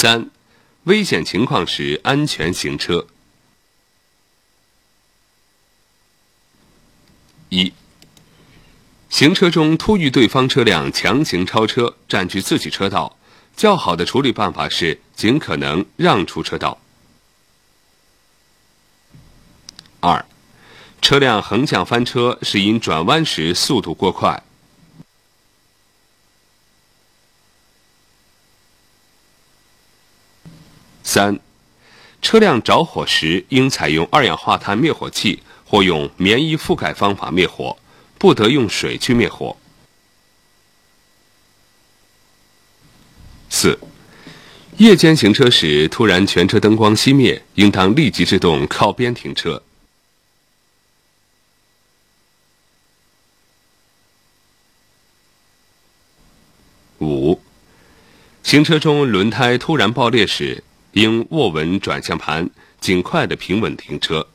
三、危险情况时安全行车。一、行车中突遇对方车辆强行超车，占据自己车道，较好的处理办法是尽可能让出车道。二、车辆横向翻车是因转弯时速度过快。三、车辆着火时应采用二氧化碳灭火器或用棉衣覆盖方法灭火，不得用水去灭火。四、夜间行车时突然全车灯光熄灭，应当立即制动靠边停车。五、行车中轮胎突然爆裂时。应握稳转向盘，尽快的平稳停车。